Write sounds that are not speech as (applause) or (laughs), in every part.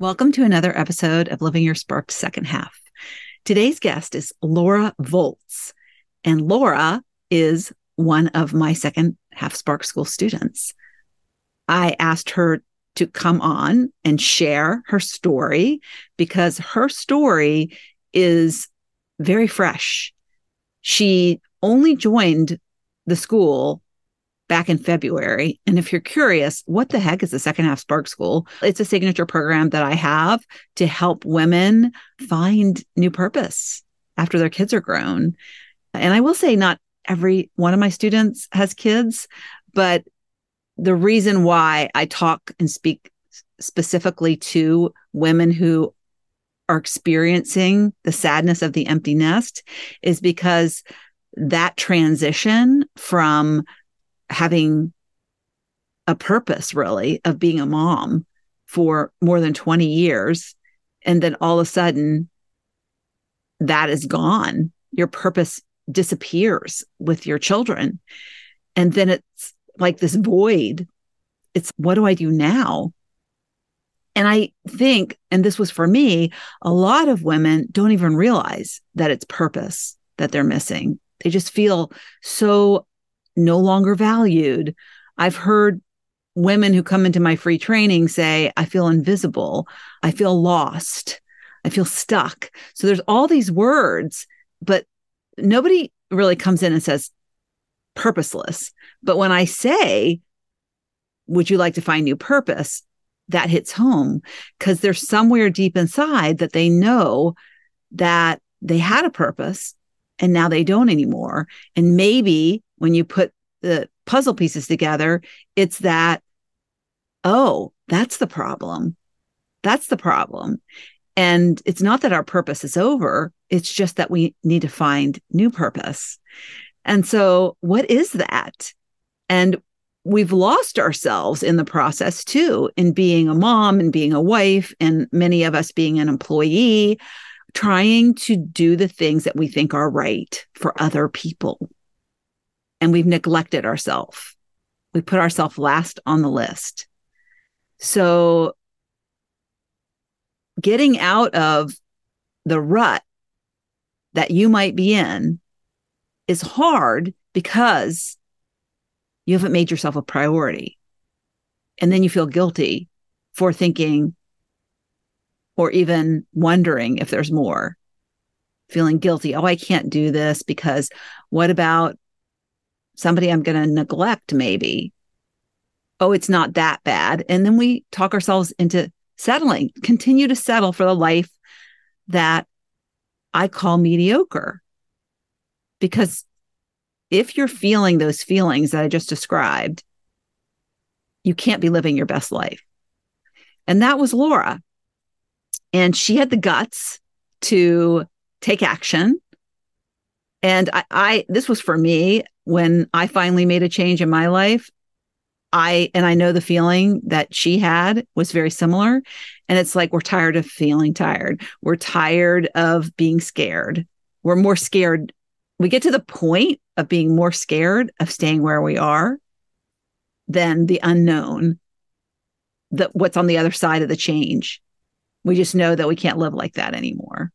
Welcome to another episode of Living Your Spark Second Half. Today's guest is Laura Volz, and Laura is one of my second half Spark School students. I asked her to come on and share her story because her story is very fresh. She only joined the school back in February. And if you're curious, what the heck is the second half Spark School? It's a signature program that I have to help women find new purpose after their kids are grown. And I will say, not every one of my students has kids, but the reason why I talk and speak specifically to women who are experiencing the sadness of the empty nest is because that transition from having a purpose really of being a mom for more than 20 years. And then all of a sudden that is gone. Your purpose disappears with your children. And then it's like this void. It's what do i do now? And i think and this was for me a lot of women don't even realize that it's purpose that they're missing. They just feel so no longer valued. I've heard women who come into my free training say, I feel invisible. I feel lost. I feel stuck. So there's all these words, but nobody really comes in and says purposeless. But when I say, would you like to find new purpose? That hits home because there's somewhere deep inside that they know that they had a purpose and now they don't anymore. And maybe when you put the puzzle pieces together, it's that, oh, that's the problem. That's the problem. And it's not that our purpose is over, it's just that we need to find new purpose. And so, what is that? And we've lost ourselves in the process too, in being a mom and being a wife, and many of us being an employee, trying to do the things that we think are right for other people and we've neglected ourselves. We put ourselves last on the list. So getting out of the rut that you might be in is hard because you haven't made yourself a priority. And then you feel guilty for thinking or even wondering if there's more, feeling guilty. Oh, I can't do this because what about somebody I'm going to neglect, maybe. Oh, it's not that bad. And then we talk ourselves into settling, continue to settle for the life that I call mediocre. Because if you're feeling those feelings that I just described, you can't be living your best life. And that was Laura. And she had the guts to take action. And I, I, this was for me when I finally made a change in my life, I and I know the feeling that she had was very similar. And it's like we're tired of feeling tired. We're tired of being scared. We're more scared. We get to the point of being more scared of staying where we are than the unknown, that what's on the other side of the change. We just know that we can't live like that anymore.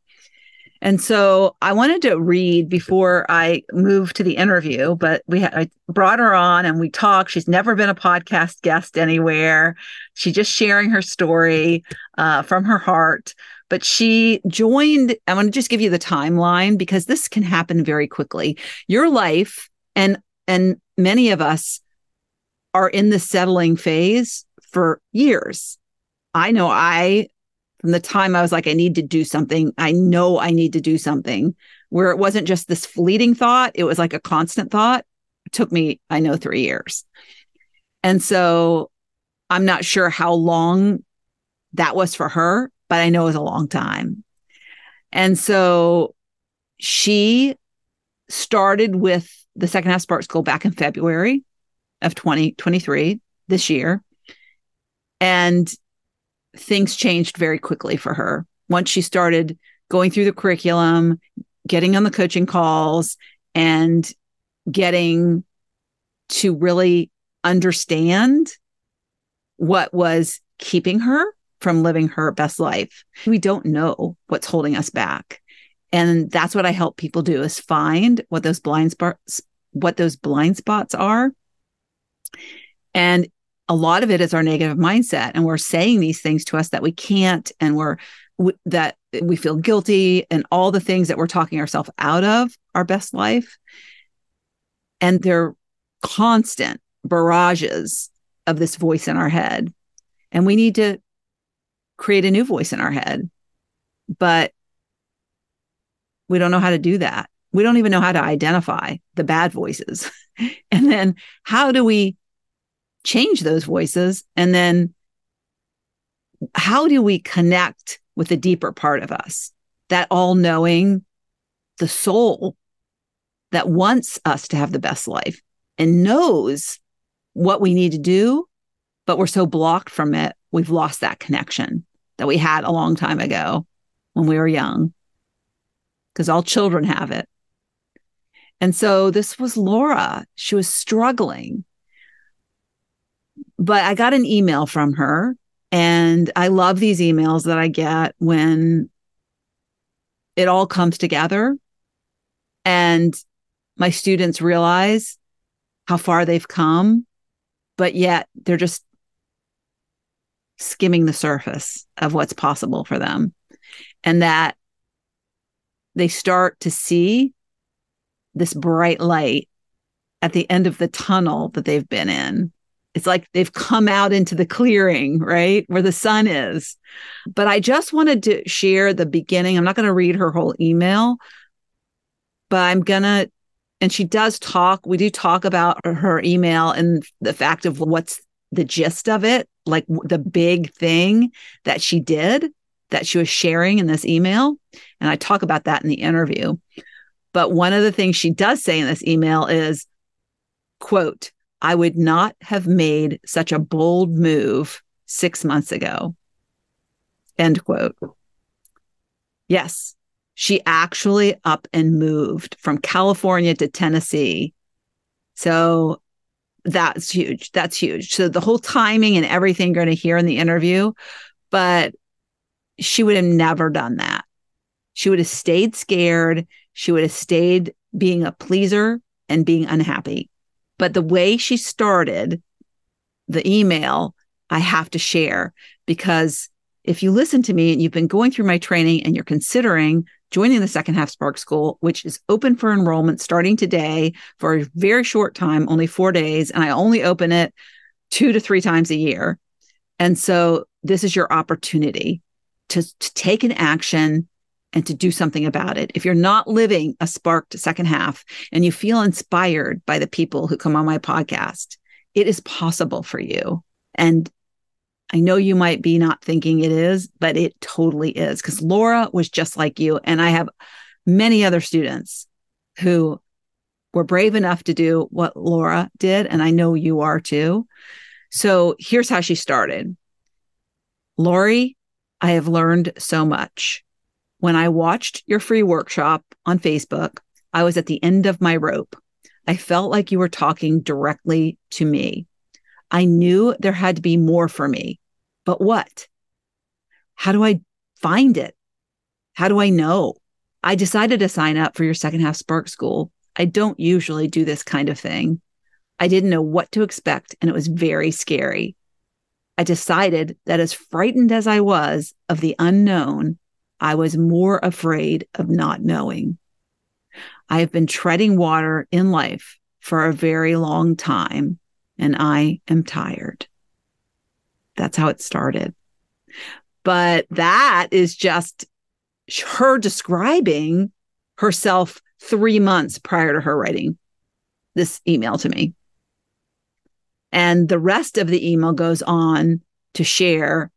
And so I wanted to read before I moved to the interview, but we had, I brought her on and we talked. She's never been a podcast guest anywhere. She's just sharing her story uh, from her heart. But she joined. I want to just give you the timeline because this can happen very quickly. Your life and and many of us are in the settling phase for years. I know I from the time I was like, I need to do something, I know I need to do something, where it wasn't just this fleeting thought, it was like a constant thought. It took me, I know, three years. And so I'm not sure how long that was for her, but I know it was a long time. And so she started with the second half Spark School back in February of 2023 this year. And things changed very quickly for her once she started going through the curriculum, getting on the coaching calls, and getting to really understand what was keeping her from living her best life. We don't know what's holding us back. And that's what I help people do is find what those blind spots what those blind spots are. And a lot of it is our negative mindset and we're saying these things to us that we can't and we're that we feel guilty and all the things that we're talking ourselves out of our best life. And they're constant barrages of this voice in our head. And we need to create a new voice in our head. But we don't know how to do that. We don't even know how to identify the bad voices. (laughs) And then how do we change those voices. And then how do we connect with the deeper part of us? That all knowing the soul that wants us to have the best life and knows what we need to do but we're so blocked from it we've lost that connection that we had a long time ago when we were young because all children have it. And so this was Laura. She was struggling but I got an email from her, and I love these emails that I get when it all comes together and my students realize how far they've come, but yet they're just skimming the surface of what's possible for them. And that they start to see this bright light at the end of the tunnel that they've been in it's like they've come out into the clearing, right? Where the sun is. But I just wanted to share the beginning. I'm not going to read her whole email, but I'm going to, and she does talk, we do talk about her email and the fact of what's the gist of it, like the big thing that she did that she was sharing in this email. And I talk about that in the interview. But one of the things she does say in this email is, quote, I would not have made such a bold move six months ago. End quote. Yes, she actually up and moved from California to Tennessee. So that's huge. That's huge. So the whole timing and everything you're going to hear in the interview, but she would have never done that. She would have stayed scared. She would have stayed being a pleaser and being unhappy. But the way she started the email, I have to share because if you listen to me and you've been going through my training and you're considering joining the second half Spark School, which is open for enrollment starting today for a very short time, only four days, and I only open it two to three times a year. And so this is your opportunity to, to take an action and to do something about it. If you're not living a sparked second half and you feel inspired by the people who come on my podcast, it is possible for you. And I know you might be not thinking it is, but it totally is because Laura was just like you. And I have many other students who were brave enough to do what Laura did. And I know you are too. So here's how she started Lori, I have learned so much. When I watched your free workshop on Facebook, I was at the end of my rope. I felt like you were talking directly to me. I knew there had to be more for me, but what? How do I find it? How do I know? I decided to sign up for your second half Spark School. I don't usually do this kind of thing. I didn't know what to expect, and it was very scary. I decided that as frightened as I was of the unknown, I was more afraid of not knowing. I have been treading water in life for a very long time, and I am tired. That's how it started. But that is just her describing herself three months prior to her writing this email to me. And the rest of the email goes on to share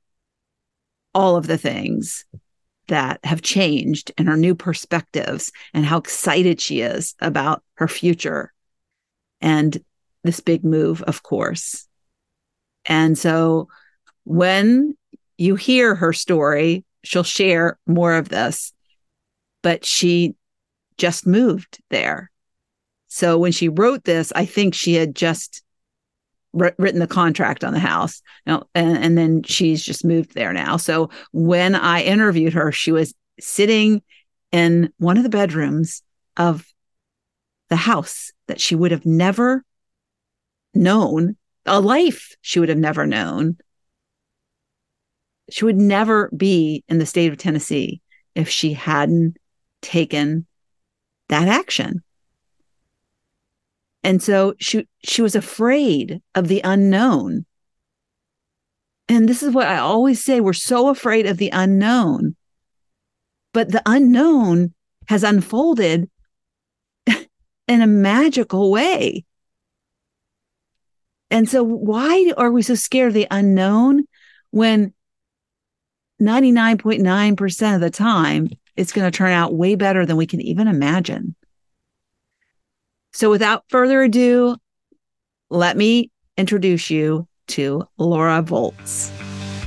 all of the things that have changed and her new perspectives and how excited she is about her future and this big move, of course. And so when you hear her story, she'll share more of this, but she just moved there. So when she wrote this, I think she had just written the contract on the house. Now, and, and then she's just moved there now. So when I interviewed her, she was sitting in one of the bedrooms of the house that she would have never known, a life she would have never known. She would never be in the state of Tennessee if she hadn't taken that action. And so she she was afraid of the unknown. And this is what I always say, we're so afraid of the unknown. But the unknown has unfolded (laughs) in a magical way. And so why are we so scared of the unknown when 99.9% of the time it's going to turn out way better than we can even imagine? So without further ado, let me introduce you to Laura Volz.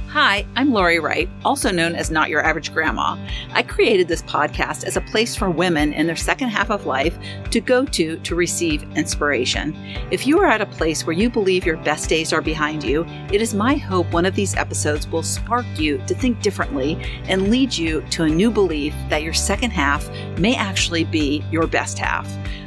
Hi, I'm Lori Wright, also known as Not Your Average Grandma. I created this podcast as a place for women in their second half of life to go to to receive inspiration. If you are at a place where you believe your best days are behind you, it is my hope one of these episodes will spark you to think differently and lead you to a new belief that your second half may actually be your best half.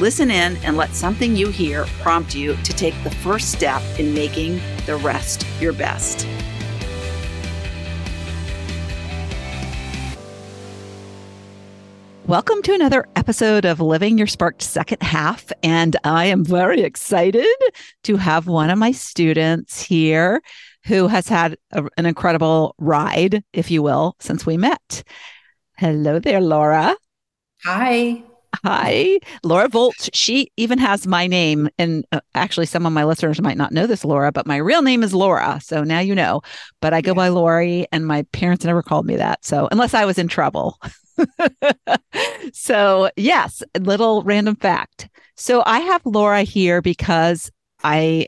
Listen in and let something you hear prompt you to take the first step in making the rest your best. Welcome to another episode of Living Your Sparked Second Half. And I am very excited to have one of my students here who has had a, an incredible ride, if you will, since we met. Hello there, Laura. Hi. Hi, Laura Volz. She even has my name. And uh, actually, some of my listeners might not know this, Laura, but my real name is Laura. So now you know. But I go by Lori, and my parents never called me that. So unless I was in trouble. (laughs) so, yes, little random fact. So I have Laura here because I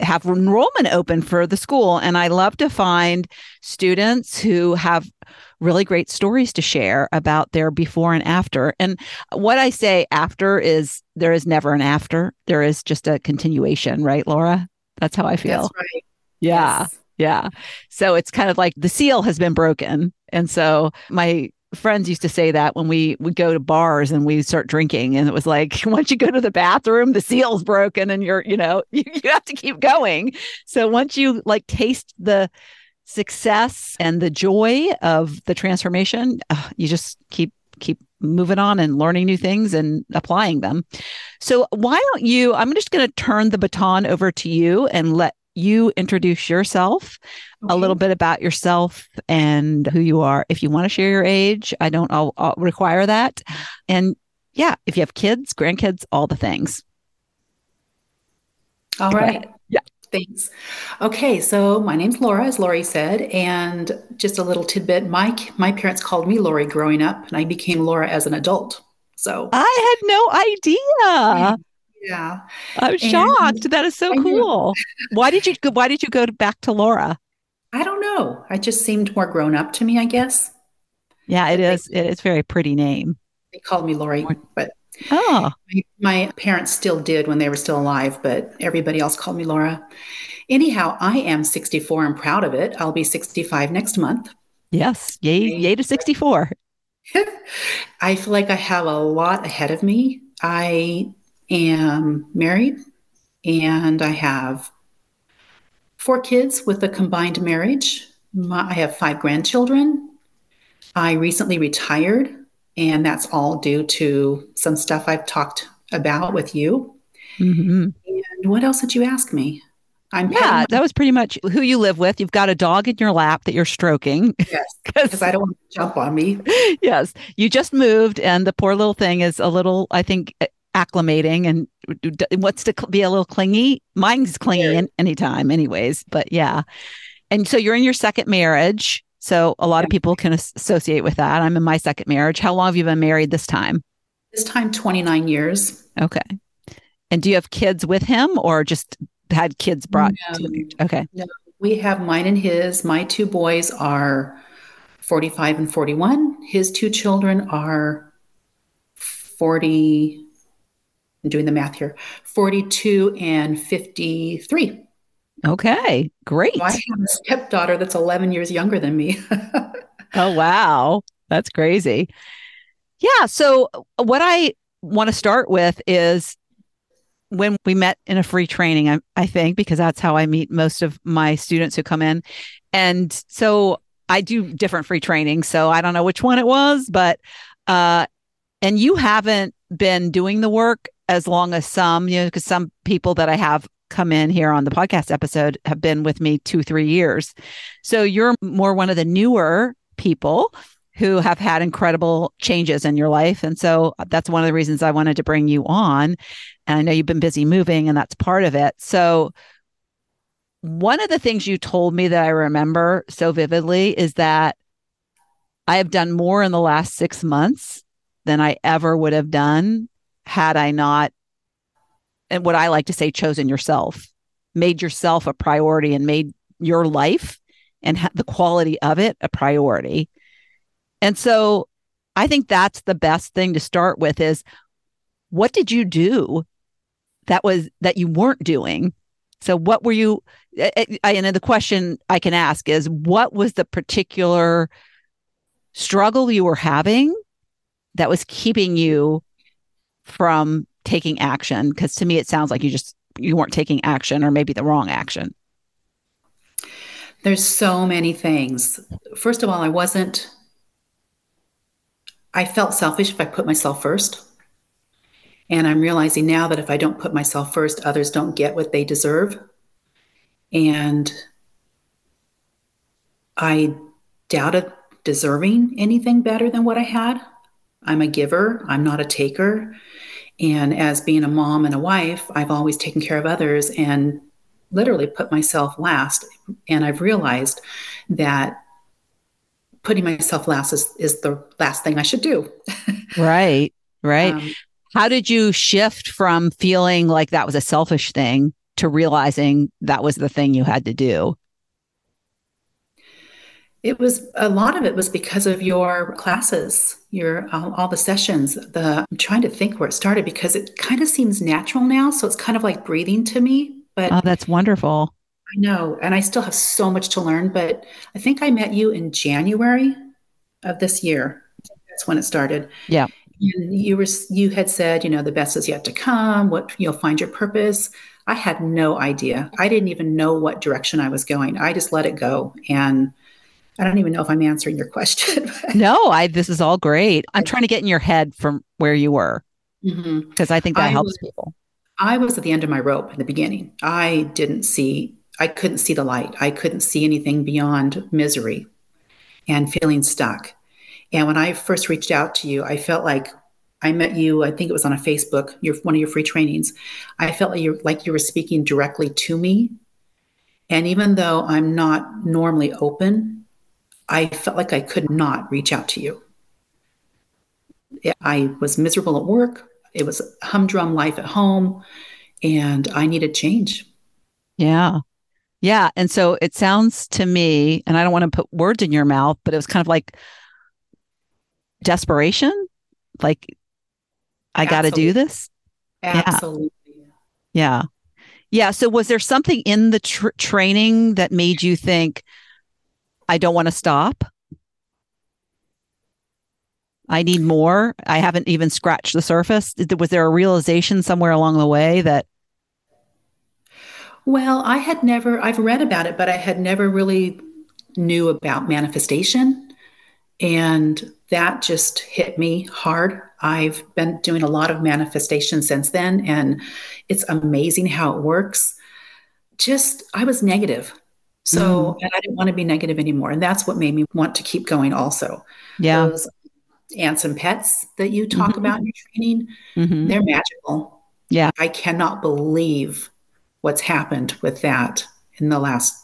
have enrollment open for the school and I love to find students who have really great stories to share about their before and after. And what I say after is there is never an after. There is just a continuation, right, Laura? That's how I feel. That's right. Yeah. Yes. Yeah. So it's kind of like the seal has been broken. And so my friends used to say that when we would go to bars and we start drinking and it was like (laughs) once you go to the bathroom the seal's broken and you're you know you, (laughs) you have to keep going so once you like taste the success and the joy of the transformation, uh, you just keep keep moving on and learning new things and applying them. So why don't you I'm just going to turn the baton over to you and let you introduce yourself okay. a little bit about yourself and who you are. If you want to share your age, I don't I'll, I'll require that. And yeah, if you have kids, grandkids, all the things. All right. Yeah. Thanks. Okay, so my name's Laura, as Lori said, and just a little tidbit: my my parents called me Lori growing up, and I became Laura as an adult. So I had no idea. Yeah, I'm shocked. That is so cool. why did you Why did you go back to Laura? I don't know. I just seemed more grown up to me, I guess. Yeah, it is. It is very pretty name. They called me Lori, but Oh. My, my, parents still did when they were still alive, but everybody else called me Laura. Anyhow, I am 64 and proud of it. I'll be 65 next month. Yes. Yay, yay to 64. (laughs) I feel like I have a lot ahead of me. I am married and I have four kids with a combined marriage. My, I have five grandchildren. I recently retired and that's all due to some stuff I've talked about with you. Mm-hmm. And what else did you ask me? I'm yeah, that was pretty much who you live with. You've got a dog in your lap that you're stroking. Yes, because I don't want to jump on me. (laughs) yes, you just moved, and the poor little thing is a little, I think, acclimating and wants to be a little clingy. Mine's clingy yeah. anytime, anyways. But yeah, And so you're in your second marriage. So a lot yeah. of people can associate with that. I'm in my second marriage. How long have you been married this time? This time, 29 years. Okay. And do you have kids with him or just had kids brought no? Okay. No, we have mine and his. My two boys are 45 and 41. His two children are 40, I'm doing the math here, 42 and 53. Okay, great. I have a stepdaughter that's 11 years younger than me. (laughs) oh, wow. That's crazy. Yeah. So, what I want to start with is when we met in a free training, I, I, think, because that's how I meet most of my students who come in. And so I do different free training. So I don't know which one it was, but, uh, and you haven't been doing the work as long as some, you know, because some people that I have come in here on the podcast episode have been with me two, three years. So you're more one of the newer people who have had incredible changes in your life. And so that's one of the reasons I wanted to bring you on. And I know you've been busy moving, and that's part of it. So, one of the things you told me that I remember so vividly is that I have done more in the last six months than I ever would have done had I not and what I like to say, chosen yourself, made yourself a priority and made your life and ha- the quality of it a priority. And so I think that's the best thing to start with is what did you do that was that you weren't doing? So what were you I, and the question I can ask is what was the particular struggle you were having that was keeping you from taking action because to me it sounds like you just you weren't taking action or maybe the wrong action. There's so many things. First of all i wasn't i felt selfish if i put myself first. And i'm realizing now that if i don't put myself first others don't get what they deserve. And i doubted deserving anything better than what i had. I'm a giver. I'm not a taker and as being a mom and a wife, I've always taken care of others and literally put myself last. And I've realized that putting myself last is, is the last thing I should do. (laughs) right, right. Um, How did you shift from feeling like that was a selfish thing to realizing that was the thing you had to do? It was a lot of it was because of your classes, your all, all the sessions. The I'm trying to think where it started because it kind of seems natural now, so it's kind of like breathing to me. But oh, that's wonderful. I know, and I still have so much to learn. But I think I met you in January of this year. That's when it started. Yeah. And you were you had said, you know, the best is yet to come. What you'll find your purpose. I had no idea. I didn't even know what direction I was going. I just let it go and I don't even know if I'm answering your question. (laughs) no, I this is all great. I'm trying to get in your head from where you were because mm-hmm. I think that I helps was, people. I was at the end of my rope in the beginning. I didn't see, I couldn't see the light. I couldn't see anything beyond misery and feeling stuck. And when I first reached out to you, I felt like I met you. I think it was on a Facebook, your one of your free trainings. I felt like you like you were speaking directly to me. And even though I'm not normally open I felt like I could not reach out to you. I was miserable at work. It was humdrum life at home, and I needed change. Yeah. Yeah. And so it sounds to me, and I don't want to put words in your mouth, but it was kind of like desperation. Like, I got to do this. Absolutely. Yeah. yeah. Yeah. So was there something in the tr- training that made you think, I don't want to stop. I need more. I haven't even scratched the surface. Was there a realization somewhere along the way that? Well, I had never, I've read about it, but I had never really knew about manifestation. And that just hit me hard. I've been doing a lot of manifestation since then, and it's amazing how it works. Just, I was negative. So, mm. and I didn't want to be negative anymore. And that's what made me want to keep going also. Yeah. Those ants and pets that you talk mm-hmm. about in your training, mm-hmm. they're magical. Yeah. I cannot believe what's happened with that in the last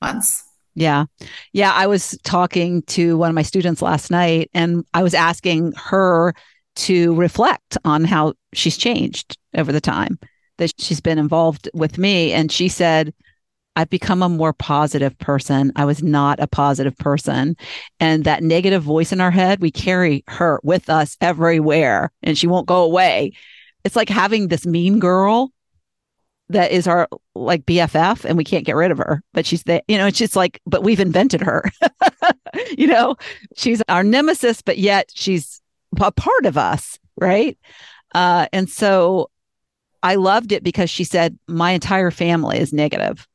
months. Yeah. Yeah. I was talking to one of my students last night and I was asking her to reflect on how she's changed over the time that she's been involved with me. And she said, I've become a more positive person. I was not a positive person. And that negative voice in our head, we carry her with us everywhere and she won't go away. It's like having this mean girl that is our like BFF and we can't get rid of her, but she's there, you know, it's just like, but we've invented her. (laughs) you know, she's our nemesis, but yet she's a part of us. Right. Uh, and so I loved it because she said, my entire family is negative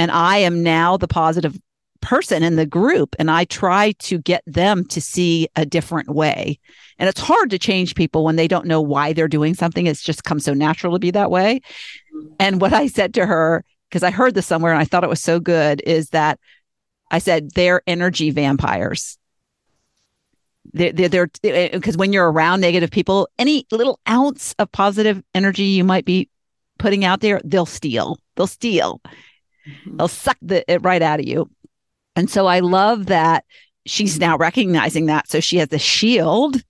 and I am now the positive person in the group and I try to get them to see a different way. And it's hard to change people when they don't know why they're doing something. It's just come so natural to be that way. And what I said to her, because I heard this somewhere and I thought it was so good, is that I said they're energy vampires. They're eh, eh, they're because when you're around negative people, any little ounce of positive energy you might be putting out there, they'll steal. They'll steal. Mm-hmm. They'll suck the, it right out of you. And so I love that she's now recognizing that. So she has the shield.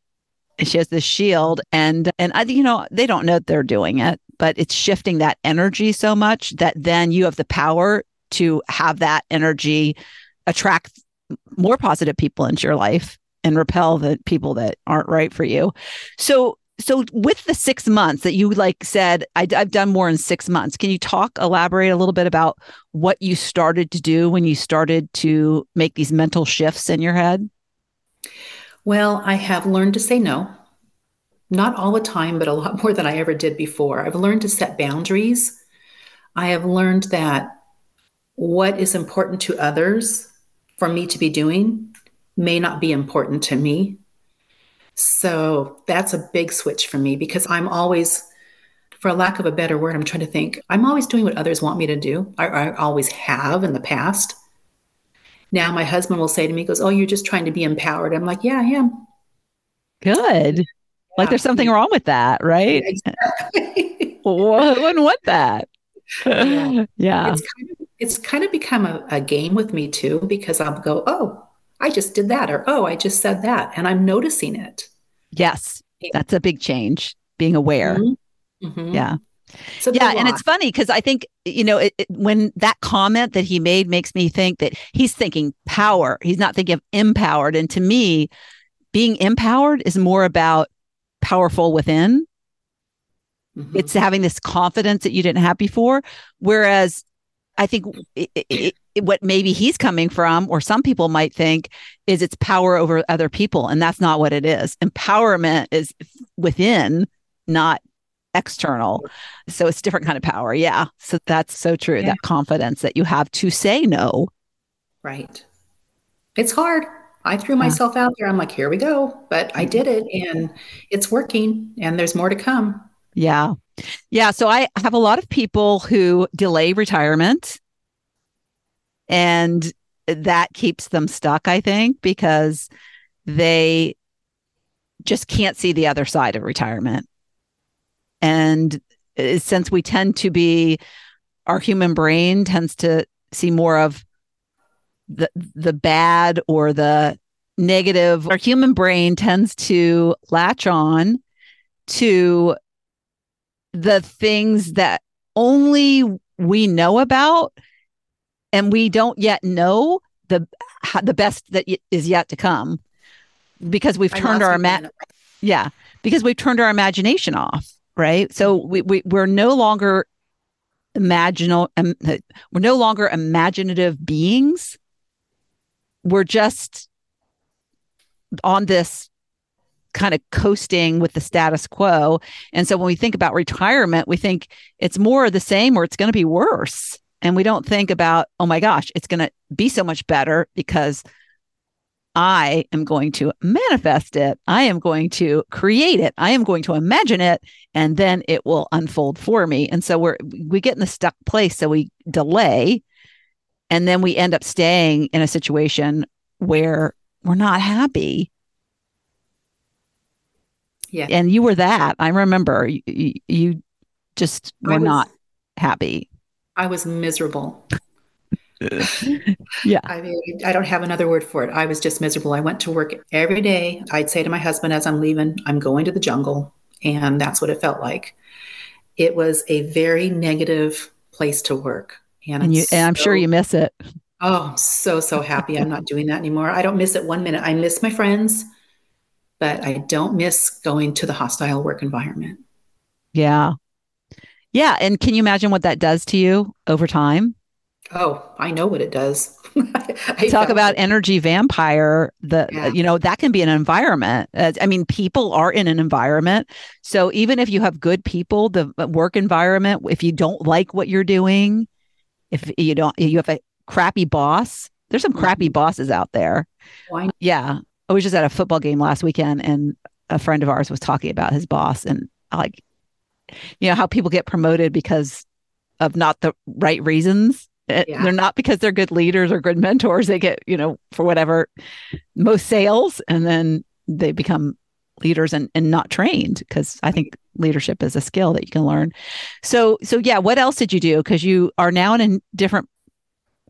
She has the shield, and and I, you know they don't know they're doing it, but it's shifting that energy so much that then you have the power to have that energy attract more positive people into your life and repel the people that aren't right for you. So so with the six months that you like said I, have done more in six months can you talk elaborate a little bit about what you started to do when you started to make these mental shifts in your head? Well i have learned to say no. Not all the time but a lot more than i ever did before. I've learned to set boundaries. I have learned that what is important to others for me to be doing may not be important to me so that's a big switch for me because I'm always, for lack of a better word, I'm trying to think, I'm always doing what others want me to do. I, I always have in the past. Now my husband will say to me, goes, Oh, you're just trying to be empowered. I'm like, Yeah, I am. Good. Yeah. Like there's something wrong with that, right? Exactly. (laughs) wouldn't want that. Yeah. (laughs) yeah. It's kind of, it's kind of become a, a game with me too, because I'll go, Oh, I just did that, or oh, I just said that, and I'm noticing it. Yes, that's a big change. Being aware. Mm-hmm. Mm-hmm. Yeah. So yeah, and it's funny because I think you know it, it, when that comment that he made makes me think that he's thinking power. He's not thinking of empowered. And to me, being empowered is more about powerful within. Mm-hmm. It's having this confidence that you didn't have before. Whereas I think it, what maybe he's coming from, or some people might think, is it's power over other people. And that's not what it is. Empowerment is within, not external. So it's different kind of power. Yeah. So that's so true. Yeah. That confidence that you have to say no. Right. It's hard. I threw myself out there. I'm like, here we go. But I mm-hmm. did it and it's working and there's more to come. Yeah. Yeah. So I have a lot of people who delay retirement and that keeps them stuck, I think, because they just can't see the other side of retirement. And uh, since we tend to be, our human brain tends to see more of the the bad or the negative. Our human brain tends to latch on to the things that only we know about and we don't yet know the the best that is yet to come because we've turned our ima- yeah because we've turned our imagination off right? So we, we we're no longer imaginal um, we're no longer imaginative beings. We're just on this kind of coasting with the status quo and so when we think about retirement we think it's more of the same or it's going to be worse and we don't think about, oh my gosh, it's going to be so much better because I am going to manifest it. I am going to create it. I am going to imagine it and then it will unfold for me. And so we're we get in the stuck place so we delay and then we end up staying in a situation where we're not happy. Yeah. And you were that. I remember you, you just were was, not happy. I was miserable. (laughs) yeah. I mean, I don't have another word for it. I was just miserable. I went to work every day. I'd say to my husband as I'm leaving, I'm going to the jungle. And that's what it felt like. It was a very negative place to work. And, and, you, and I'm sure you miss it. Oh, I'm so, so happy I'm not doing that anymore. I don't miss it one minute. I miss my friends, but I don't miss going to the hostile work environment. Yeah. Yeah. And can you imagine what that does to you over time? Oh, I know what it does. (laughs) Talk about energy vampire. The yeah. you know that can be an environment. Uh, I mean, people are in an environment. So even if you have good people, the work environment, if you don't like what you're doing, if you don't, you have a crappy boss. There's some crappy mm-hmm. bosses out there. Why? Yeah, I was just at a football game last weekend, and a friend of ours was talking about his boss, and like, you know, how people get promoted because of not the right reasons eh, yeah. They're not because they're good leaders or good mentors. They get, you know, for whatever, most sales, and then they become leaders and, and not trained because I think leadership is a skill that you can learn. So, so yeah, what else did you do? Because you are now in a different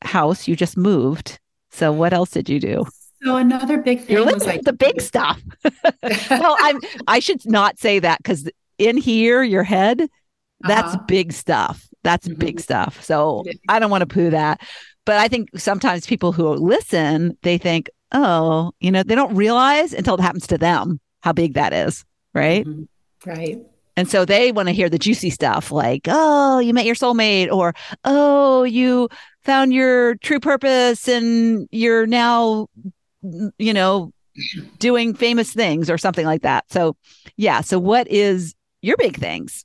house. You just moved. So, what else did you do? So another big thing You're was like the big stuff. (laughs) well, I'm I should not say that because in here, your head, that's uh-huh. big stuff. That's mm-hmm. big stuff. So I don't want to poo that. But I think sometimes people who listen, they think, oh, you know, they don't realize until it happens to them how big that is. Right. Mm-hmm. Right. And so they want to hear the juicy stuff like, oh, you met your soulmate, or oh, you found your true purpose and you're now, you know, doing famous things or something like that. So, yeah. So, what is your big things?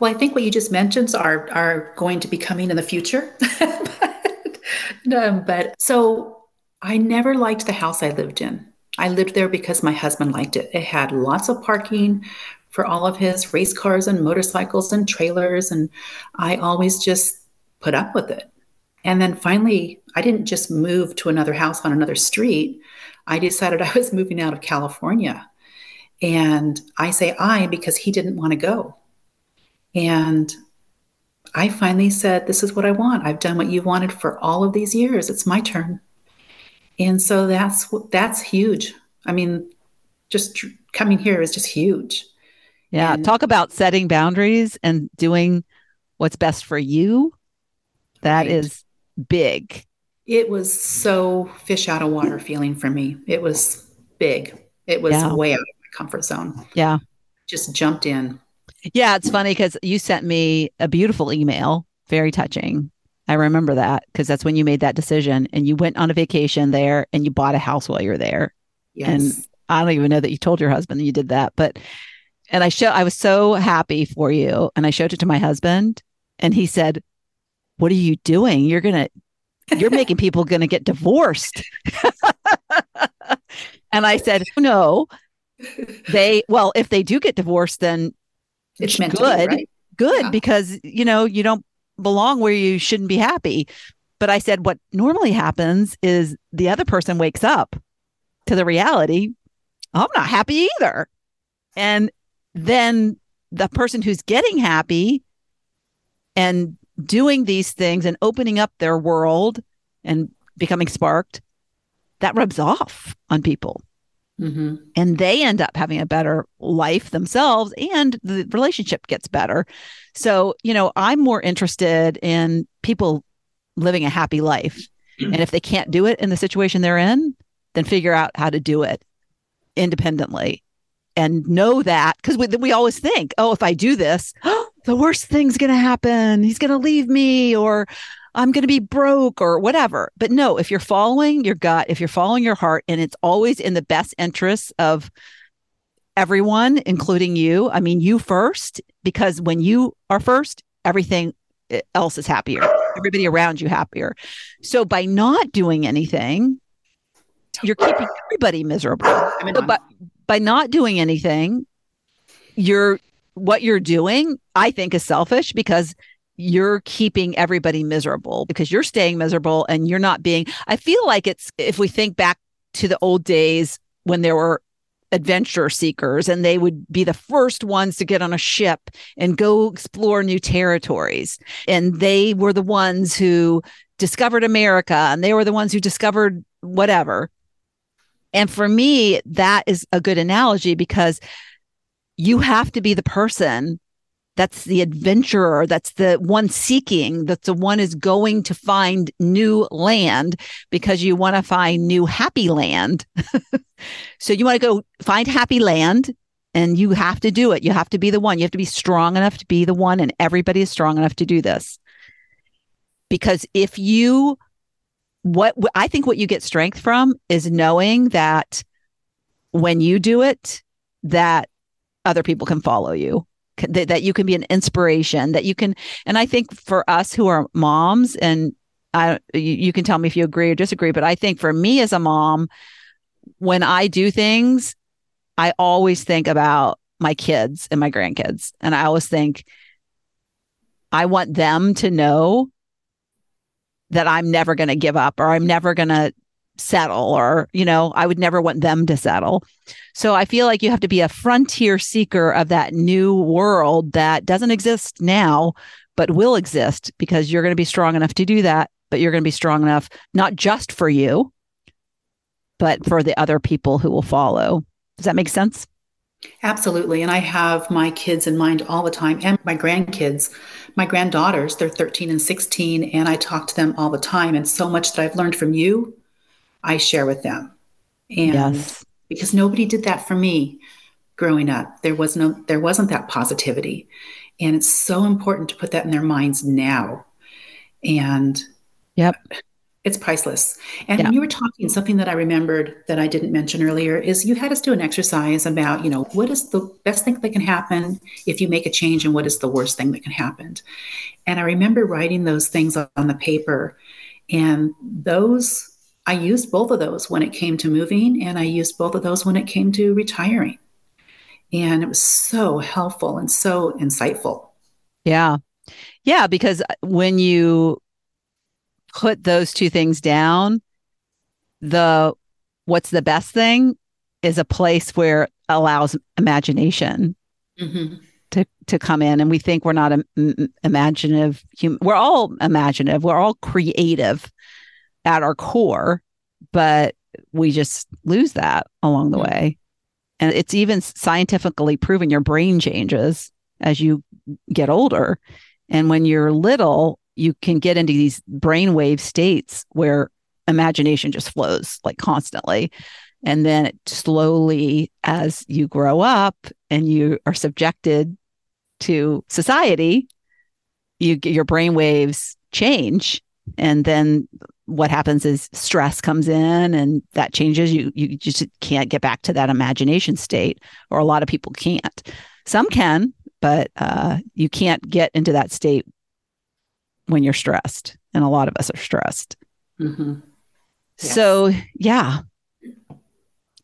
Well, I think what you just mentioned are are going to be coming in the future. (laughs) but, um, but so I never liked the house I lived in. I lived there because my husband liked it. It had lots of parking for all of his race cars and motorcycles and trailers, and I always just put up with it. And then finally, I didn't just move to another house on another street. I decided (laughs) I was moving out of California. And I say I because he didn't want to go. And I finally said, This is what I want. I've done what you wanted for all of these years. It's my turn. And so that's that's huge. I mean, just coming here is just huge. Yeah. And, talk about setting boundaries and doing what's best for you. That right. is big. It was so fish out of water feeling for me. It was big. It was yeah. way out of my comfort zone. Yeah. Just jumped in. Yeah, it's funny because you sent me a beautiful email, very touching. I remember that because that's when you made that decision and you went on a vacation there and you bought a house while you were there. Yes. And I don't even know that you told your husband that you did that, but and I show I was so happy for you and I showed it to my husband and he said, "What are you doing? You're going to you're making (laughs) people going to get divorced." (laughs) and I said, oh, "No. They well, if they do get divorced then it's good, be, right? good yeah. because you know you don't belong where you shouldn't be happy. But I said what normally happens is the other person wakes up to the reality. I'm not happy either, and then the person who's getting happy and doing these things and opening up their world and becoming sparked that rubs off on people Mm-hmm. And they end up having a better life themselves and the relationship gets better. So, you know, I'm more interested in people living a happy life. Mm-hmm. And if they can't do it in the situation they're in, then figure out how to do it independently and know that because we, we always think, oh, if I do this, (gasps) the worst thing's going to happen. He's going to leave me or I'm going to be broke or whatever. But no, if you're following your gut, if you're following your heart, and it's always in the best interests of everyone, including you, I mean, you first, because when you are first, everything eh, else is happier, everybody around you happier. So by not doing anything, you're keeping everybody miserable. I So by, by not doing anything, you're what you're doing, I think, is selfish because you're keeping everybody miserable because you're staying miserable and you're not being. I feel like it's, if we think back to the old days when there were adventure seekers and they would be the first ones to get on a ship and go explore new territories. And they were the ones who discovered America and they were the ones who discovered whatever. And for me, that is a good analogy because you have to be the person that's the adventurer that's the one seeking that's the one is going to find new land because you want to find new happy land. (laughs) So you want to go find happy land and you have to do it. You have to be the one. You have to be strong enough to be the one and everybody is strong enough to do this. Because if you what i think what you get strength from is knowing that when you do it that other people can follow you that, that you can be an inspiration that you can and i think for us who are moms and i you, you can tell me if you agree or disagree but i think for me as a mom when i do things i always think about my kids and my grandkids and i always think i want them to know that i'm never going to give up or i'm never going to settle or you know i would never want them to settle so i feel like you have to be a frontier seeker of that new world that doesn't exist now but will exist because you're going to be strong enough to do that but you're going to be strong enough not just for you but for the other people who will follow does that make sense Absolutely. And I have my kids in mind all the time and my grandkids, my granddaughters, they're 13 and 16, and I talk to them all the time. And so much that I've learned from you I share with them. And yes. because nobody did that for me growing up. There was no there wasn't that positivity. And it's so important to put that in their minds now. And yep. It's priceless. And you were talking, something that I remembered that I didn't mention earlier is you had us do an exercise about, you know, what is the best thing that can happen if you make a change and what is the worst thing that can happen. And I remember writing those things on the paper. And those I used both of those when it came to moving, and I used both of those when it came to retiring. And it was so helpful and so insightful. Yeah. Yeah. Because when you put those two things down, the what's the best thing is a place where allows imagination mm-hmm. to to come in and we think we're not a, imaginative human we're all imaginative we're all creative at our core, but we just lose that along the way. And it's even scientifically proven your brain changes as you get older. And when you're little, you can get into these brainwave states where imagination just flows like constantly. And then it slowly, as you grow up and you are subjected to society, you get your brain waves change. And then what happens is stress comes in and that changes you you just can't get back to that imagination state or a lot of people can't some can but uh, you can't get into that state when you're stressed and a lot of us are stressed mm-hmm. yes. so yeah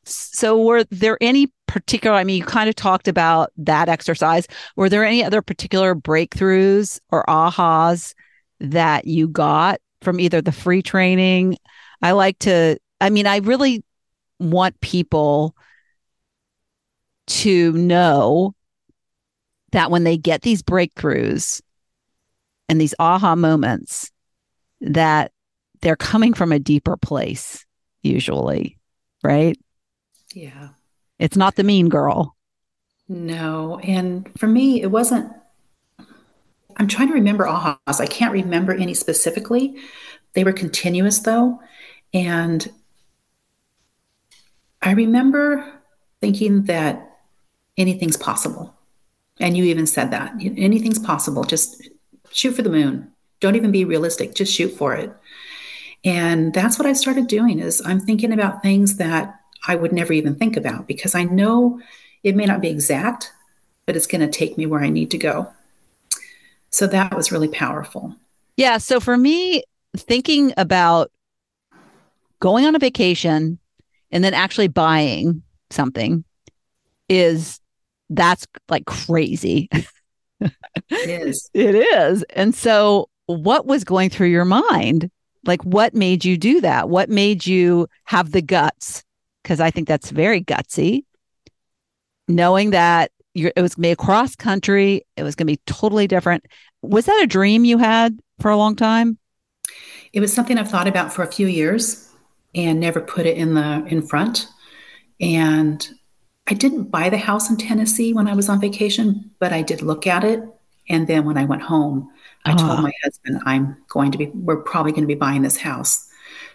so were there any particular i mean you kind of talked about that exercise were there any other particular breakthroughs or ahas that you got from either the free training. I like to, I mean, I really want people to know that when they get these breakthroughs and these aha moments, that they're coming from a deeper place, usually, right? Yeah. It's not the mean girl. No. And for me, it wasn't I'm trying to remember ahas. I can't remember any specifically. They were continuous though. And I remember thinking that anything's possible. And you even said that anything's possible. Just shoot for the moon. Don't even be realistic. Just shoot for it. And that's what I started doing is I'm thinking about things that I would never even think about because I know it may not be exact, but it's going to take me where I need to go. So that was really powerful. Yeah. So for me, thinking about going on a vacation and then actually buying something is that's like crazy. it is. (laughs) It is. And so, what was going through your mind? Like, what made you do that? What made you have the guts? Because I think that's very gutsy, knowing that it was going to be across country. It was going to be totally different. Was that a dream you had for a long time? it was something I've thought about for a few years and never put it in the in front. And I didn't buy the house in Tennessee when I was on vacation, but I did look at it. And then when I went home, I uh-huh. told my husband, I'm going to be, we're probably going to be buying this house.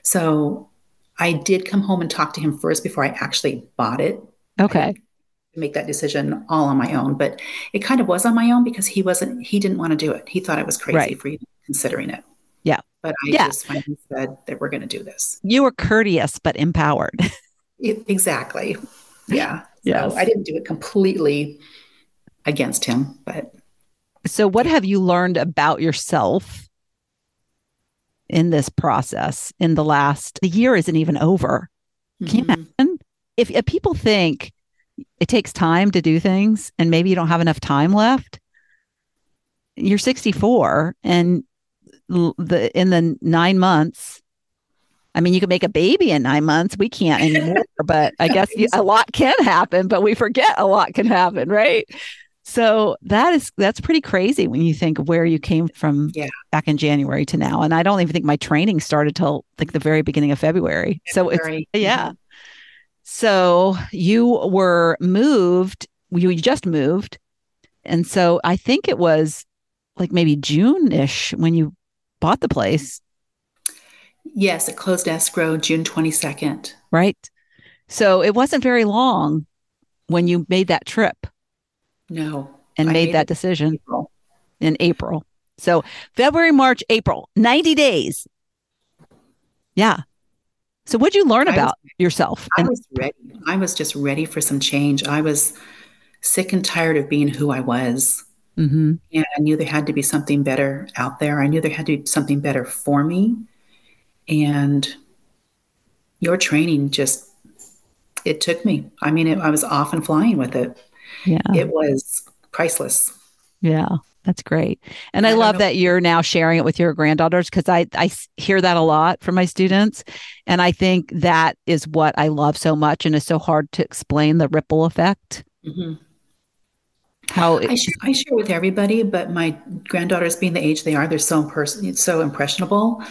So I did come home and talk to him first before I actually bought it. Okay. Make that decision all on my own, but it kind of was on my own because he wasn't, he didn't want to do it. He thought I was crazy right. for even considering it. Yeah. But I yeah. just finally said that we're going to do this. You were courteous, but empowered. it, (laughs) exactly. Yeah. yeah. So I didn't do it completely against him, but. So, what have you learned about yourself in this process in the last, the year isn't even over. Mm-hmm. Can you mm-hmm. imagine? If, if people think it takes time to do things and maybe you don't have enough time left, you're 64 and the in the nine months I mean, you can make a baby in nine months. We can't anymore, (laughs) but I guess you, a lot can happen, but we forget a lot can happen, right? So that is that's pretty crazy when you think of where you came from yeah. back in January to now. And I don't even think my training started till like the very beginning of February. So it's yeah. So you were moved, you just moved. And so I think it was like maybe June-ish when you bought the place. Yes, it closed escrow June 22nd. Right. So it wasn't very long when you made that trip. No. And I made that decision April. in April. So February, March, April, 90 days. Yeah. So what'd you learn about was, yourself? I was ready. I was just ready for some change. I was sick and tired of being who I was. Mm-hmm. And I knew there had to be something better out there. I knew there had to be something better for me. And your training just, it took me. I mean, it, I was off and flying with it. Yeah. It was priceless. Yeah. That's great. And I, I love that you're now sharing it with your granddaughters because I, I hear that a lot from my students. And I think that is what I love so much and is so hard to explain the ripple effect. Mm-hmm. How it, I, sh- I, share with everybody, but my granddaughters being the age they are, they're so, impers- so impressionable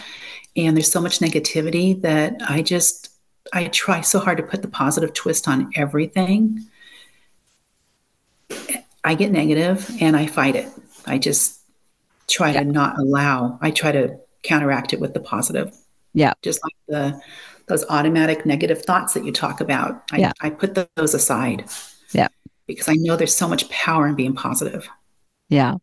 and there's so much negativity that I just, I try so hard to put the positive twist on everything I get negative and I fight it. I just try yeah. to not allow, I try to counteract it with the positive. Yeah. Just like the those automatic negative thoughts that you talk about. I, yeah. I put those aside. Yeah. Because I know there's so much power in being positive. Yeah.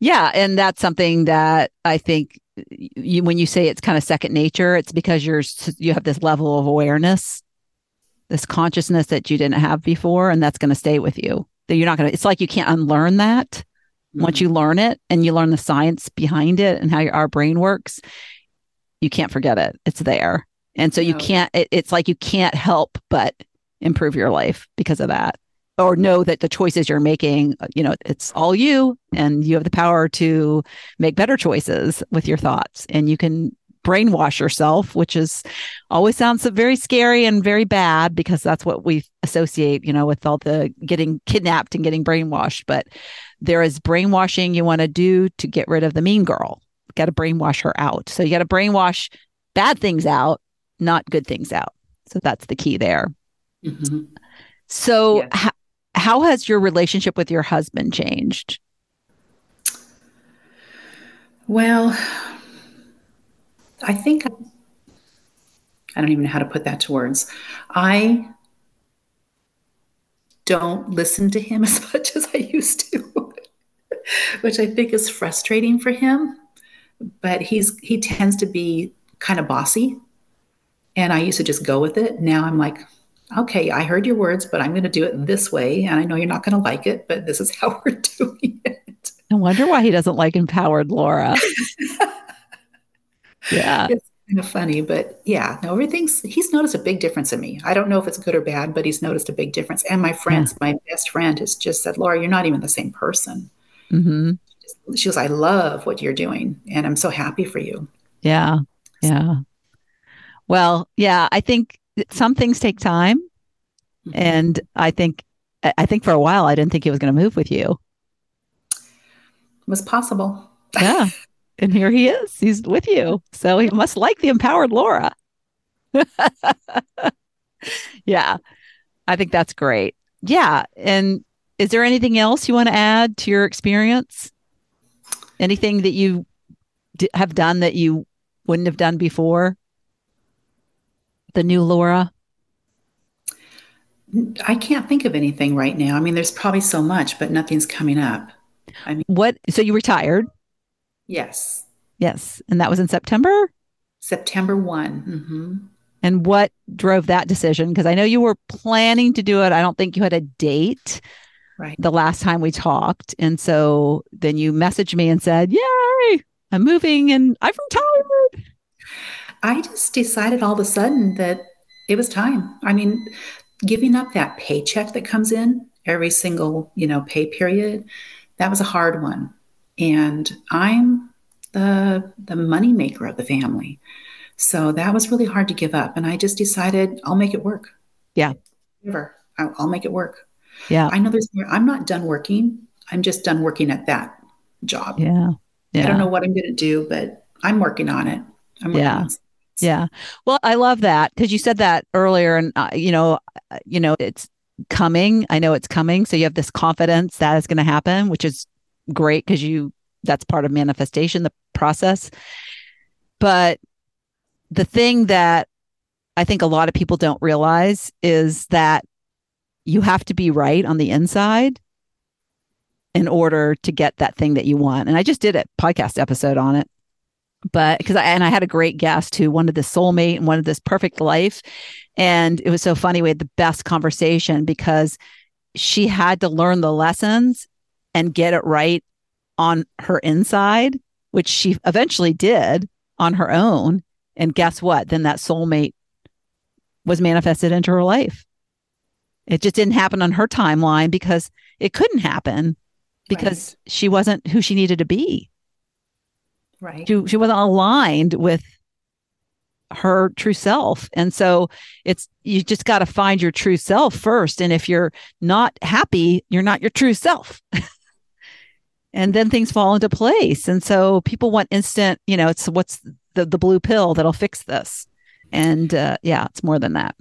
Yeah. And that's something that I think you, when you say it's kind of second nature, it's because you're, you have this level of awareness, this consciousness that you didn't have before, and that's going to stay with you that you're not going to, it's like you can't unlearn that mm-hmm. once you learn it and you learn the science behind it and how your, our brain works. You can't forget it. It's there. And so no. you can't, it, it's like you can't help but improve your life because of that or know that the choices you're making, you know, it's all you and you have the power to make better choices with your thoughts and you can brainwash yourself, which is always sounds very scary and very bad because that's what we associate, you know, with all the getting kidnapped and getting brainwashed. But there is brainwashing you want to do to get rid of the mean girl. Got to brainwash her out. So you got to brainwash bad things out, not good things out. So that's the key there. Mm-hmm. So, yeah. how has your relationship with your husband changed? Well, I think I don't even know how to put that to words. I don't listen to him (laughs) as much as I used to, (laughs) which I think is frustrating for him. But he's he tends to be kind of bossy, and I used to just go with it. Now I'm like, okay, I heard your words, but I'm going to do it this way, and I know you're not going to like it, but this is (laughs) how we're doing it. I wonder why he doesn't like empowered Laura. (laughs) yeah. It's kind of funny, but yeah, no, everything's, he's noticed a big difference in me. I don't know if it's good or bad, but he's noticed a big difference. And my friends, yeah. my best friend has just said, Laura, you're not even the same person. Mm-hmm. She goes, I love what you're doing and I'm so happy for you. Yeah. Yeah. Well, yeah, I think some things take time. Mm-hmm. And I think, I think for a while, I didn't think he was going to move with you. It was possible. Yeah. (laughs) And here he is. He's with you. So he must like the empowered Laura. (laughs) yeah. I think that's great. Yeah. And is there anything else you want to add to your experience? Anything that you d- have done that you wouldn't have done before? The new Laura? I can't think of anything right now. I mean, there's probably so much, but nothing's coming up. I mean, what? So you retired? Yes. Yes. And that was in September? September one mm-hmm. And what drove that decision? Because I know you were planning to do it. I don't think you had a date right. the last time we talked. And so then you messaged me and said, Yay, I'm moving and I've retired. I just decided all of a sudden that it was time. I mean, giving up that paycheck that comes in every single, you know, pay period, that was a hard one. And I'm the the money maker of the family. So that was really hard to give up. And I just decided I'll make it work. Yeah. Never. I'll, I'll make it work. Yeah. I know there's more. I'm not done working. I'm just done working at that job. Yeah. yeah. I don't know what I'm going to do, but I'm working on it. I'm yeah. On yeah. Well, I love that because you said that earlier, and uh, you know, uh, you know, it's coming. I know it's coming, so you have this confidence that is going to happen, which is great because you that's part of manifestation, the process. But the thing that I think a lot of people don't realize is that you have to be right on the inside in order to get that thing that you want. And I just did a podcast episode on it. But because I and I had a great guest who wanted this soulmate and wanted this perfect life. And it was so funny. We had the best conversation because she had to learn the lessons and get it right on her inside, which she eventually did on her own. And guess what? Then that soulmate was manifested into her life. It just didn't happen on her timeline because it couldn't happen because right. she wasn't who she needed to be. Right. She, she wasn't aligned with her true self. And so it's, you just got to find your true self first. And if you're not happy, you're not your true self. (laughs) and then things fall into place. And so people want instant, you know, it's what's the, the blue pill that'll fix this. And uh, yeah, it's more than that.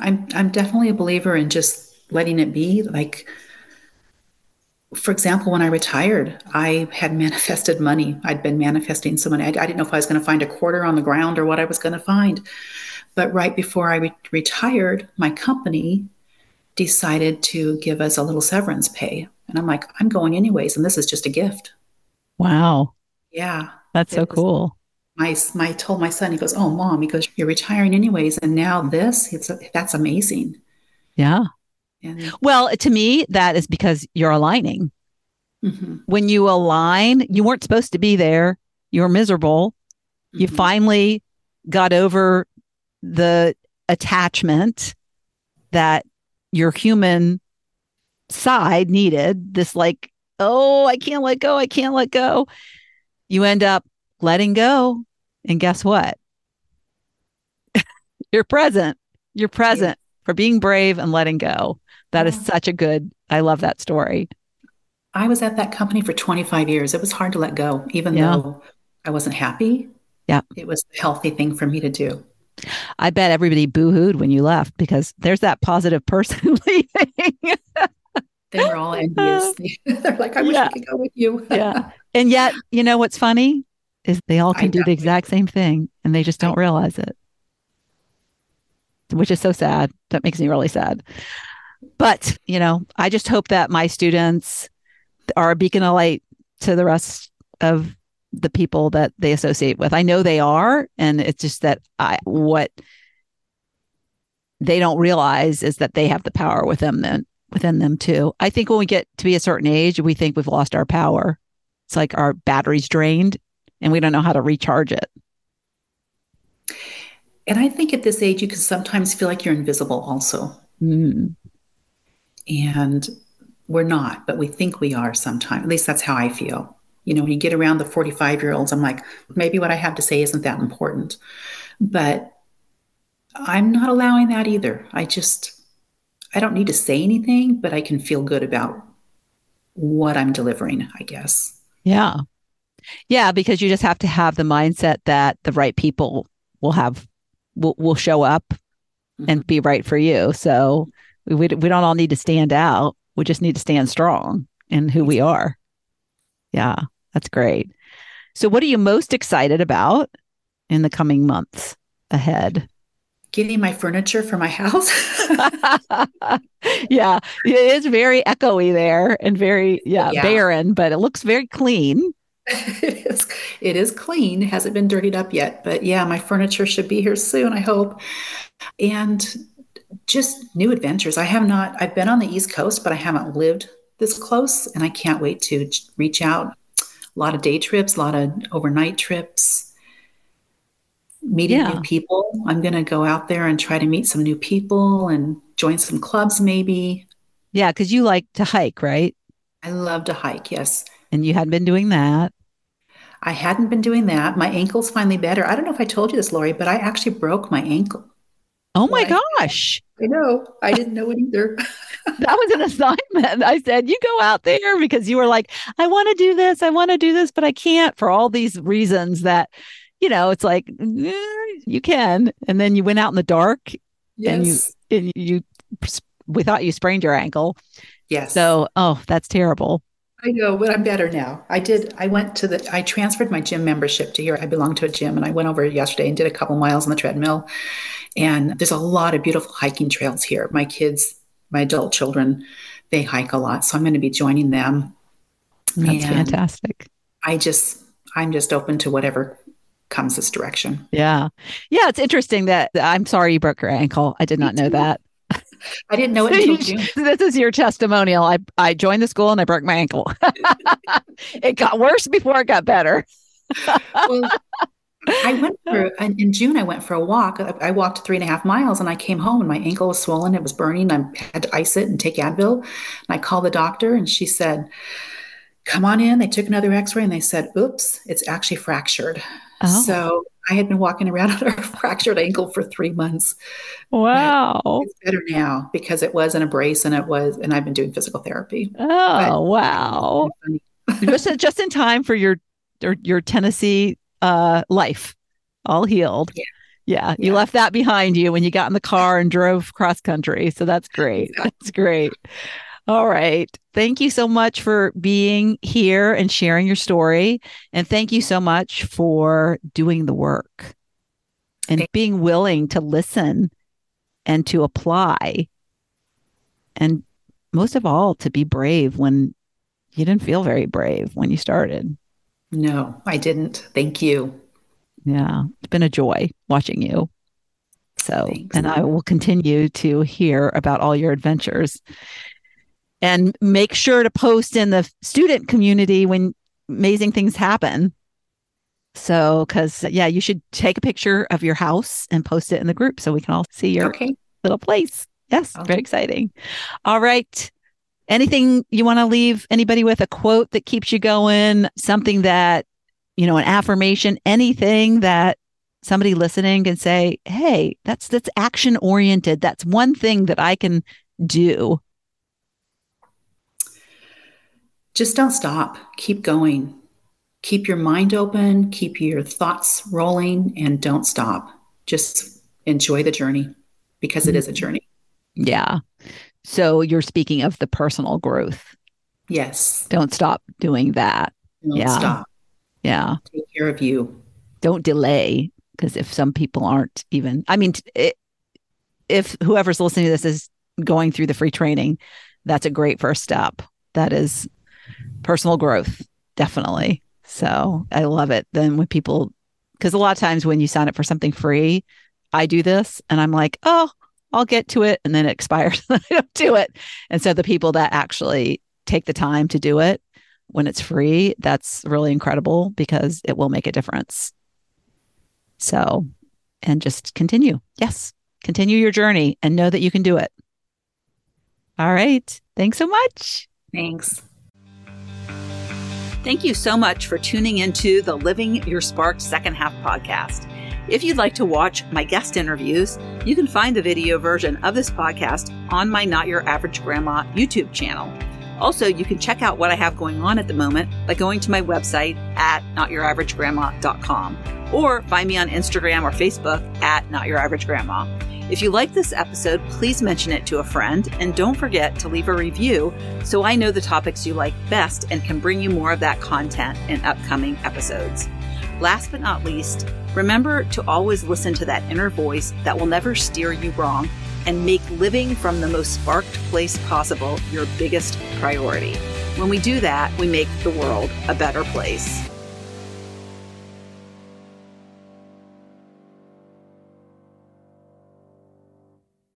I'm I'm definitely a believer in just letting it be. Like, for example, when I retired, I had (laughs) manifested money. I'd been manifesting some money. I, I didn't know if I was going to find a quarter on the ground or what I was going to find. But right before I re- retired, my company decided to give us a little severance pay. And I'm like, I'm going anyways, and this is just a gift. Wow. Yeah. That's so cool my my told my son he goes oh mom he goes you're retiring anyways and now this it's that's amazing. Yeah. And, well to me that is because you're aligning. Mm-hmm. when you align you weren't supposed to be there. You were miserable. Mm-hmm. you finally got over the attachment that your human side needed this like oh i can't let go i can't let go. You end up letting go and guess what? (laughs) You're present. You're present yeah. for being brave and letting go. That yeah. is such a good, I love that story. I was at that company for 25 years. It was hard to let go, even yeah. though I wasn't happy. Yeah. It was a healthy thing for me to do. I bet everybody boohooed when you left because there's that positive person (laughs) leaving. they were all envious. (laughs) They're like, I wish yeah. I could go with you. yeah. And yet, you know what's funny? Is they all can do the exact same thing and they just don't realize it. Which is so sad. That makes me really sad. But you know i just hope that my students are a beacon of light to the rest of the people that they associate with. I know they are and it's just that i what they don't realize is that they have the power within them within them too. I think when we get to be a certain age we think we've lost our power. It's like our batteries drained and we don't know how to recharge it. And I think at this age, you can sometimes feel like you're invisible also. Mm. And we're not, but we think we are sometimes. At least that's how I feel. You know, when you get around the 45 year olds, I'm like, maybe what I have to say isn't that important. But I'm not allowing that either. I just, I don't need to say anything, but I can feel good about what I'm delivering, I guess. Yeah. Yeah, because you just have to have the mindset that the right people will have will will show up mm-hmm. and be right for you. So we we don't all need to stand out. We just need to stand strong in who we are. Yeah, that's great. So what are you most excited about in the coming months ahead? Getting my furniture for my house. (laughs) yeah, it is very echoey there and very yeah, yeah, barren, but it looks very clean. (laughs) it is it is clean. It hasn't been dirtied up yet, but yeah, my furniture should be here soon, I hope. And just new adventures. I have not I've been on the East Coast, but I haven't lived this close and I can't wait to reach out. A lot of day trips, a lot of overnight trips, meeting yeah. new people. I'm going to go out there and try to meet some new people and join some clubs maybe. Yeah, cuz you like to hike, right? I love to hike, yes. And you hadn't been doing that. I hadn't been doing that. My ankle's finally better. I don't know if I told you this, Lori, but I actually broke my ankle. Oh my gosh. I know. I didn't know it either. (laughs) that was an assignment. I said, you go out there because you were like, I want to do this. I want to do this, but I can't for all these reasons that, you know, it's like, eh, you can. And then you went out in the dark yes. and you, and you, we thought you sprained your ankle. Yes. So, oh, that's terrible. I know, but I'm better now. I did. I went to the. I transferred my gym membership to here. I belong to a gym, and I went over yesterday and did a couple miles on the treadmill. And there's a lot of beautiful hiking trails here. My kids, my adult children, they hike a lot, so I'm going to be joining them. That's and fantastic. I just, I'm just open to whatever comes this direction. Yeah, yeah. It's interesting that I'm sorry you broke your ankle. I did not know that. I didn't know it until June. (laughs) This is your testimonial. I I joined the school and I broke my ankle. (laughs) it got worse before it got better. (laughs) well, I went for in June. I went for a walk. I walked three and a half miles, and I came home, and my ankle was swollen. It was burning. I had to ice it and take Advil. And I called the doctor, and she said, "Come on in." They took another X-ray, and they said, "Oops, it's actually fractured." Oh. So I had been walking around (laughs) on a fractured ankle for three months. Wow. But it's better now because it was an brace and it was, and I've been doing physical therapy. Oh, but wow. (laughs) just, just in time for your, your, your Tennessee uh, life all healed. Yeah. Yeah, you yeah. left that behind you when you got in the car and drove cross country. So that's great. Exactly. That's great. All right. Thank you so much for being here and sharing your story. And thank you so much for doing the work and being willing to listen and to apply. And most of all, to be brave when you didn't feel very brave when you started. No, I didn't. Thank you. Yeah, it's been a joy watching you. So, Thanks. and I will continue to hear about all your adventures and make sure to post in the student community when amazing things happen. So, because yeah, you should take a picture of your house and post it in the group so we can all see your okay. little place. Yes, okay. very exciting. All right. Anything you want to leave anybody with a quote that keeps you going, something that, you know, an affirmation, anything that somebody listening can say, "Hey, that's that's action oriented. That's one thing that I can do just don't stop. Keep going. Keep your mind open, keep your thoughts rolling, and don't stop. Just enjoy the journey because it is a mm-hmm. journey. Yeah. So you're speaking of the personal growth. Yes. Don't stop doing that. Don't yeah. stop. Yeah. Take care of you. Don't delay because if some people aren't even, I mean, it, if whoever's listening to this is going through the free training, that's a great first step. That is personal growth, definitely. So I love it. Then when people, because a lot of times when you sign up for something free, I do this and I'm like, oh, I'll get to it. And then it expires (laughs) and I don't do it. And so the people that actually take the time to do it when it's free, that's really incredible because it will make a difference. So, and just continue. Yes, continue your journey and know that you can do it. All right. Thanks so much. Thanks. Thank you so much for tuning into the Living Your Spark Second Half podcast. If you'd like to watch my guest interviews, you can find the video version of this podcast on my Not Your Average Grandma YouTube channel. Also, you can check out what I have going on at the moment by going to my website at notyouraveragegrandma.com or find me on Instagram or Facebook at notyouraveragegrandma. If you like this episode, please mention it to a friend and don't forget to leave a review so I know the topics you like best and can bring you more of that content in upcoming episodes. Last but not least, remember to always listen to that inner voice that will never steer you wrong and make living from the most sparked place possible your biggest priority. When we do that, we make the world a better place.